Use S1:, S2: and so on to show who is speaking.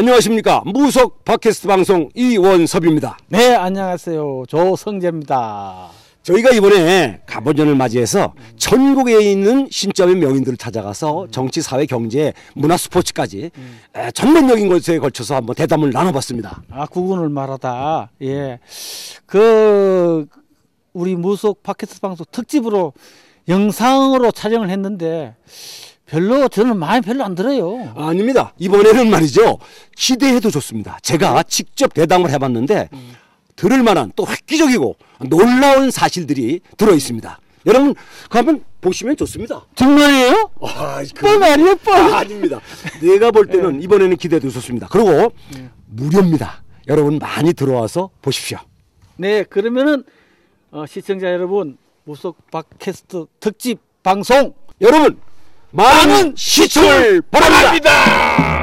S1: 안녕하십니까 무속 팟캐스트 방송 이원섭입니다.
S2: 네, 안녕하세요. 조성재입니다.
S1: 저희가 이번에 가보전을 맞이해서 전국에 있는 신점의 명인들을 찾아가서 정치, 사회, 경제, 문화, 스포츠까지 에, 전면적인 것에 걸쳐서 한번 대담을 나눠봤습니다.
S2: 아, 구군을 말하다. 예. 그, 우리 무속 팟캐스트 방송 특집으로 영상으로 촬영을 했는데 별로 저는 마음에 별로 안 들어요.
S1: 아닙니다. 이번에는 말이죠. 기대해도 좋습니다. 제가 직접 대담을 해봤는데 들을 만한 또 획기적이고 놀라운 사실들이 들어 있습니다. 여러분 그 한번 보시면 좋습니다.
S2: 정말이에요?
S1: 아,
S2: 뻔 아니에요, 뻔.
S1: 아, 닙니다 내가 볼 때는 이번에는 기대도 좋습니다. 그리고 무료입니다. 여러분 많이 들어와서 보십시오.
S2: 네, 그러면은 어, 시청자 여러분 무속 팟캐스트 특집 방송
S1: 여러분 많은 시청을 바랍니다.